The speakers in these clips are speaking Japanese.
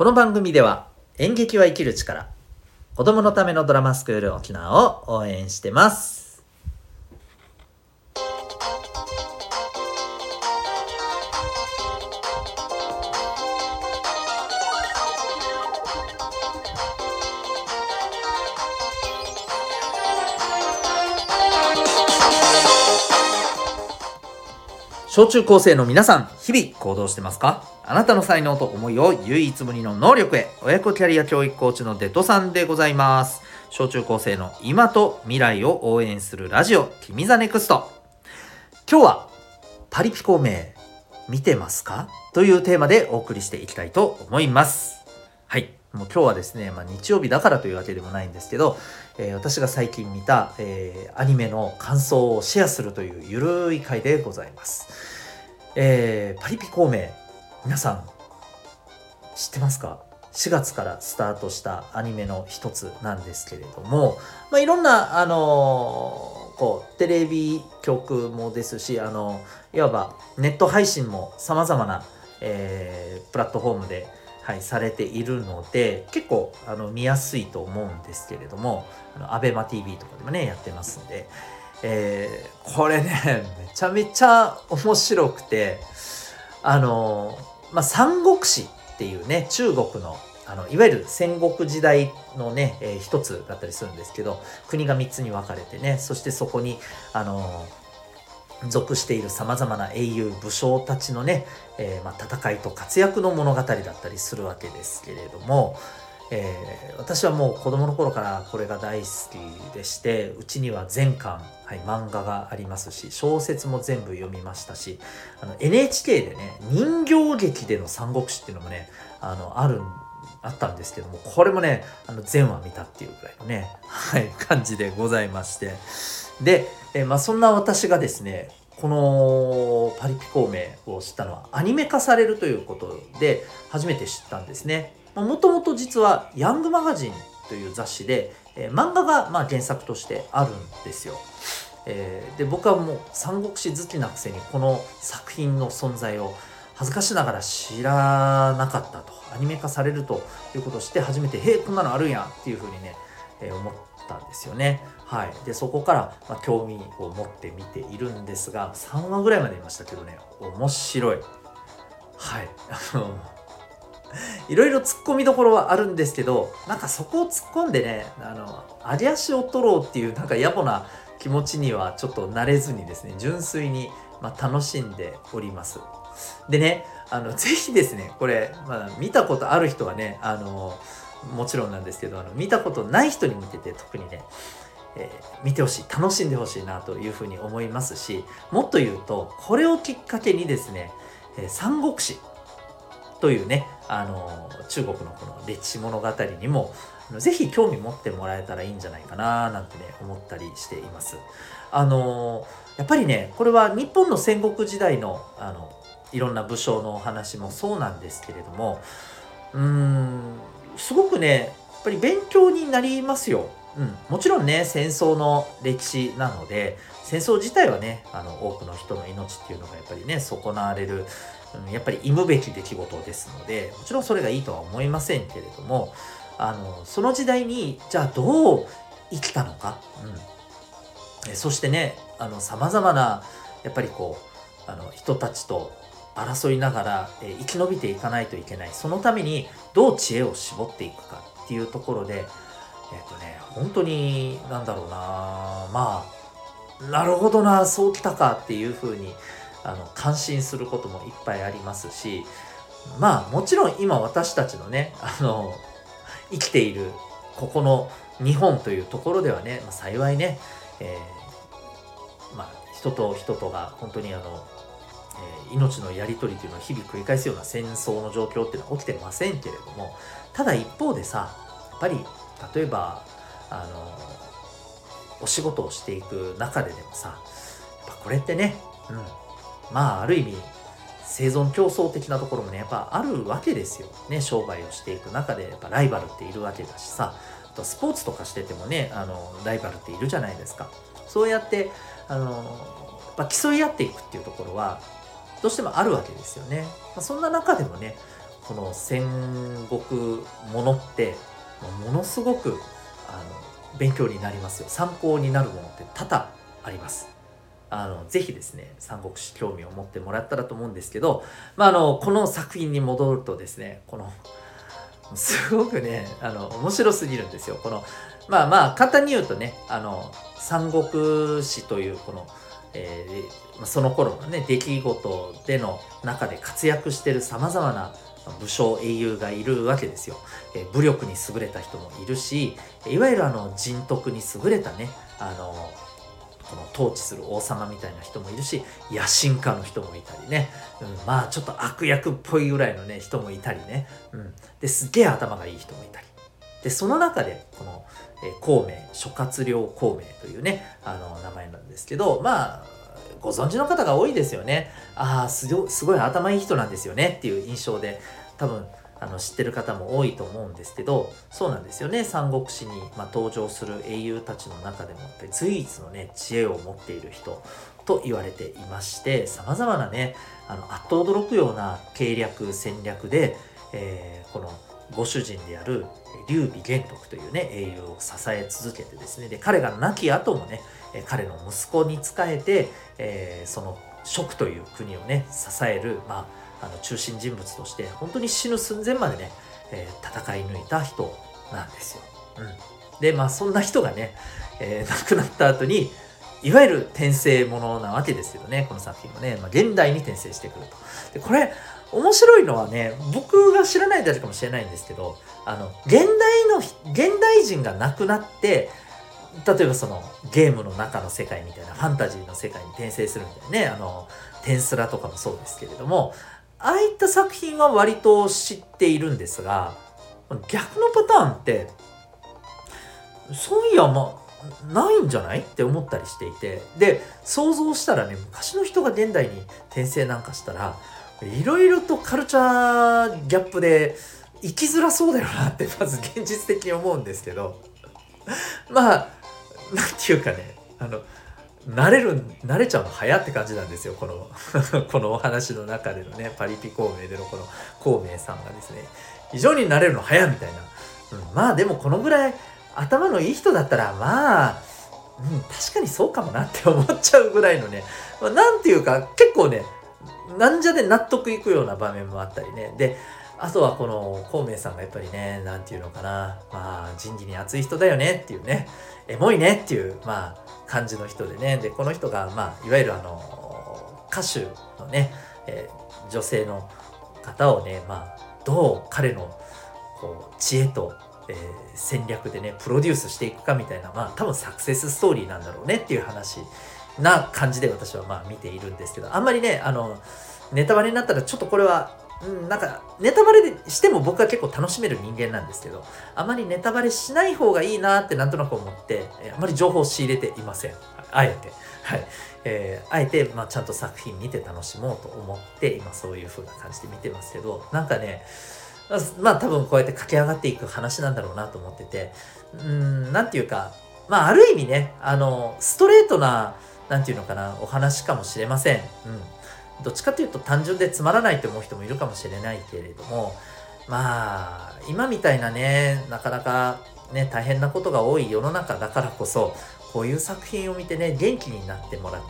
この番組では演劇は生きる力子供のためのドラマスクール沖縄を応援してます。小中高生の皆さん日々行動してますか？あなたの才能と思いを唯一無二の能力へ親子キャリア教育コーチのデトさんでございます。小中高生の今と未来を応援するラジオ君ザネクスト。今日はパリピ孔明見てますか？というテーマでお送りしていきたいと思います。もう今日はですね、まあ、日曜日だからというわけでもないんですけど、えー、私が最近見た、えー、アニメの感想をシェアするというゆるい回でございます。えー、パリピ孔明皆さん知ってますか？4月からスタートしたアニメの一つなんですけれども、まあ、いろんな、あのー、こうテレビ局もですし、あのいわばネット配信もさまざまな、えー、プラットフォームで、はい、されているので結構あの見やすいと思うんですけれどもあの ABEMATV とかでもねやってますんで、えー、これねめちゃめちゃ面白くてあのまあ、三国志っていうね中国のあのいわゆる戦国時代のね、えー、一つだったりするんですけど国が3つに分かれてねそしてそこにあの属しているさまざまな英雄武将たちのね、えー、まあ、戦いと活躍の物語だったりするわけですけれども、えー、私はもう子供の頃からこれが大好きでしてうちには全巻、はい、漫画がありますし小説も全部読みましたしあの NHK でね人形劇での三国志っていうのもねあのあるんあったんですけどもこれもねあの全話見たっていうぐらいのね、はい、感じでございまして。で、えまあ、そんな私がですねこのパリピ孔明を知ったのはアニメ化されるということで初めて知ったんですね。もともと実はヤングマガジンという雑誌で、えー、漫画がまあ原作としてあるんですよ。えー、で僕はもう三国志好きなくせにこの作品の存在を恥ずかしながら知らなかったとアニメ化されるということをして初めて「へえこんなのあるんや」っていうふうにね、えー、思ったんですよね。はい、でそこから、ま、興味を持って見ているんですが3話ぐらいまでいましたけどね面白い。はいあの いろいろ突っ込みどころはあるんですけどなんかそこを突っ込んでねあの有足を取ろうっていうなんか野暮な気持ちにはちょっと慣れずにですね純粋に、まあ、楽しんでおりますでねあのぜひですねこれ、まあ、見たことある人はねあのもちろんなんですけどあの見たことない人に向けて特にねえー、見てほしい楽しんでほしいなというふうに思いますしもっと言うとこれをきっかけにですね、えー、三国志というねあの中国のこの歴史物語にもぜひ興味持ってもらえたらいいんじゃないかななんてね思ったりしています。あのやっぱりねこれは日本の戦国時代のあのいろんな武将のお話もそうなんですけれどもうーんすごくねやっぱり勉強になりますよ。うん、もちろんね戦争の歴史なので戦争自体はねあの多くの人の命っていうのがやっぱりね損なわれるうん、やっぱり忌むべき出来事ですのでもちろんそれがいいとは思いませんけれどもあのその時代にじゃあどう生きたのか、うん、そしてねさまざまなやっぱりこうあの人たちと争いながら、え生き延びていかないといけない。そのためにどう知恵を絞っていくかっていうところでえっ、とね本当になんだろうなまあなるほどなそうきたかっていうふうにあの感心することもいっぱいありますしまあもちろん今私たちのねあの生きているここの日本というところではね、まあ、幸いね、えー、まあ、人と人とが本当にあの、えー、命のやり取りというのを日々繰り返すような戦争の状況っていうのは起きてませんけれどもただ一方でさやっぱり例えばあのお仕事をしていく中ででもさやっぱこれってね、うん、まあある意味生存競争的なところもねやっぱあるわけですよ。ね商売をしていく中でやっぱライバルっているわけだしさあとスポーツとかしててもねあのライバルっているじゃないですか。そうやってあのやっぱ競い合っていくっていうところはどうしてもあるわけですよね、ま、そんな中でもねこの戦国ものってものすごくあの勉強になりますよ。参考になるものって多々あります。あのぜひですね三国志興味を持ってもらったらと思うんですけど、まあ、あのこの作品に戻るとですねこのすごくねあの面白すぎるんですよ。このまあまあ簡単に言うとねあの三国志というこの、えー、その頃のね出来事での中で活躍してるさまざまな武将英雄がいるわけですよ、えー、武力に優れた人もいるしいわゆるあの人徳に優れたねあのこの統治する王様みたいな人もいるし野心家の人もいたりね、うん、まあちょっと悪役っぽいぐらいのね人もいたりね、うん、ですげえ頭がいい人もいたり。でその中でこの、えー、孔明諸葛亮孔明というねあの名前なんですけどまあご存知の方が多いですよね。ああすごい頭いい人なんですよねっていう印象で多分あの知ってる方も多いと思うんですけどそうなんですよね。三国志に、まあ、登場する英雄たちの中でも随一のね知恵を持っている人と言われていましてさまざまなねあのあっと驚くような計略戦略で、えー、このご主人である劉備玄徳というね英雄を支え続けてですねで彼が亡き後もね彼の息子に仕えて、えー、その蜀という国をね支える、まああの中心人物として本当に死ぬ寸前までね、えー、戦い抜いた人なんですよ。うん、でまあそんな人がね、えー、亡くなった後にいわゆる転生ものなわけですけどねこの作品はね、まあ、現代に転生してくると。でこれ面白いのはね僕が知らないだけかもしれないんですけどあの現代の現代人が亡くなって例えばそのゲームの中の世界みたいなファンタジーの世界に転生するみたいなねあのテンスラとかもそうですけれどもああいった作品は割と知っているんですが逆のパターンってそういやまあないんじゃない？って思ったりしていて。で想像したらね昔の人が現代に転生なんかしたらいろいろとカルチャーギャップで生きづらそうだよなってまず現実的に思うんですけど。まあなんていうかねあの慣れる慣れちゃうの早って感じなんですよこの このお話の中でのねパリピ孔明でのこの孔明さんがですね。非常に慣れるの早みたいな、うん、まあでもこのぐらい頭のいい人だったらまあ、うん、確かにそうかもなって思っちゃうぐらいのね、まあ、なんていうか結構ねなんじゃで納得いくような場面もあったりね。であとはこの孔明さんがやっぱりね何て言うのかなまあ仁義に熱い人だよねっていうねエモいねっていうまあ感じの人でね。でこの人が、まあ、いわゆるあの歌手のね、えー、女性の方をね、まあ、どう彼のこう知恵と、えー、戦略でねプロデュースしていくかみたいなまあ多分サクセスストーリーなんだろうねっていう話な感じで私はまあ見ているんですけどあんまりねあのネタバレになったらちょっとこれはうん、なんかネタバレしても僕は結構楽しめる人間なんですけどあまりネタバレしない方がいいなってなんとなく思って、えあまり情報を仕入れていません。あえて。はい。えー、あえて、まあ、ちゃんと作品見て楽しもうと思って今そういう風な感じで見てますけどなんかねまあ多分こうやって駆け上がっていく話なんだろうなと思っててうん何て言うかまあある意味ねあのストレートな何て言うのかなお話かもしれません。うんどっちかというと単純でつまらないって思う人もいるかもしれないけれどもまあ今みたいなねなかなかね大変なことが多い世の中だからこそこういう作品を見てね元気になってもらう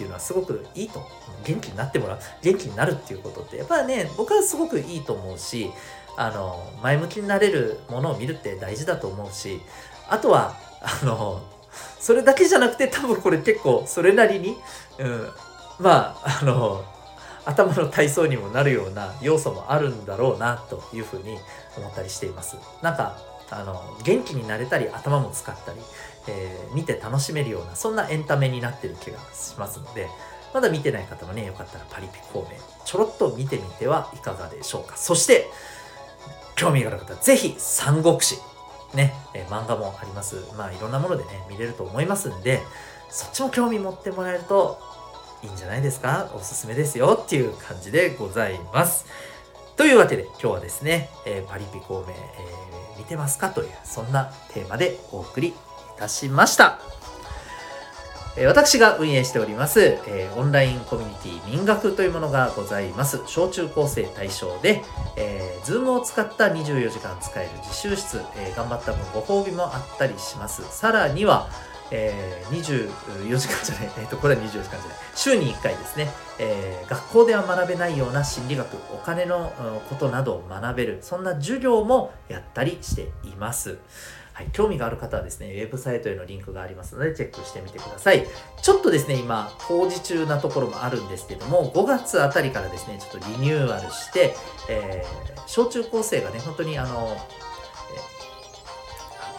っていうのはすごくいいと元気になってもらう元気になるっていうことってやっぱね僕はすごくいいと思うしあの前向きになれるものを見るって大事だと思うしあとはあのそれだけじゃなくて多分これ結構それなりに、うん、まああの頭の体操にもなるような要素もあるんだろうなというふうに思ったりしています。なんかあの元気になれたり頭も使ったり、えー、見て楽しめるようなそんなエンタメになってる気がしますのでまだ見てない方もねよかったらパリピ孔明ちょろっと見てみてはいかがでしょうか。そして興味がある方ぜひ三国志ね、えー、漫画もあります。まあいろんなものでね見れると思いますんでそっちも興味持ってもらえるといいんじゃないですか？おすすめですよっていう感じでございます。というわけで今日はですね、えー、パリピ孔明、えー、見てますか？というそんなテーマでお送りたしました。私が運営しております、えオンラインコミュニティ民学というものがございます。小中高生対象で、えー、Zoom を使った24時間使える自習室、えー頑張った分ご褒美もあったりします。さらには、えー24時間じゃない、えっ、と、これは24時間じゃない。週に1回ですね、えー学校では学べないような心理学、お金のことなどを学べる、そんな授業もやったりしています。はい、興味がある方はですね、ウェブサイトへのリンクがありますので、チェックしてみてください。ちょっとですね、今、工事中なところもあるんですけども、5月あたりからですね、ちょっとリニューアルして、えー小中高生がね、本当にあの、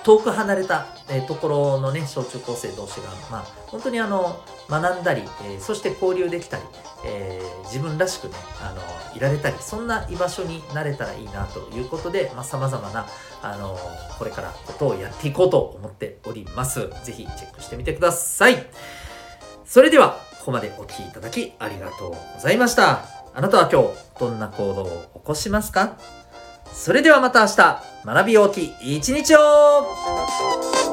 遠く離れた、えところのね、小中高生同士が、まあ、本当にあの、学んだり、えそして交流できたり、えー自分らしくね、あの、いられたり、そんな居場所になれたらいいなということで、まあ、様々な、あの、これからことをやっていこうと思っております。ぜひチェックしてみてください。それでは、ここまでお聞きいただきありがとうございました。あなたは今日、どんな行動を起こしますか？それではまた明日、学び大きい一日を。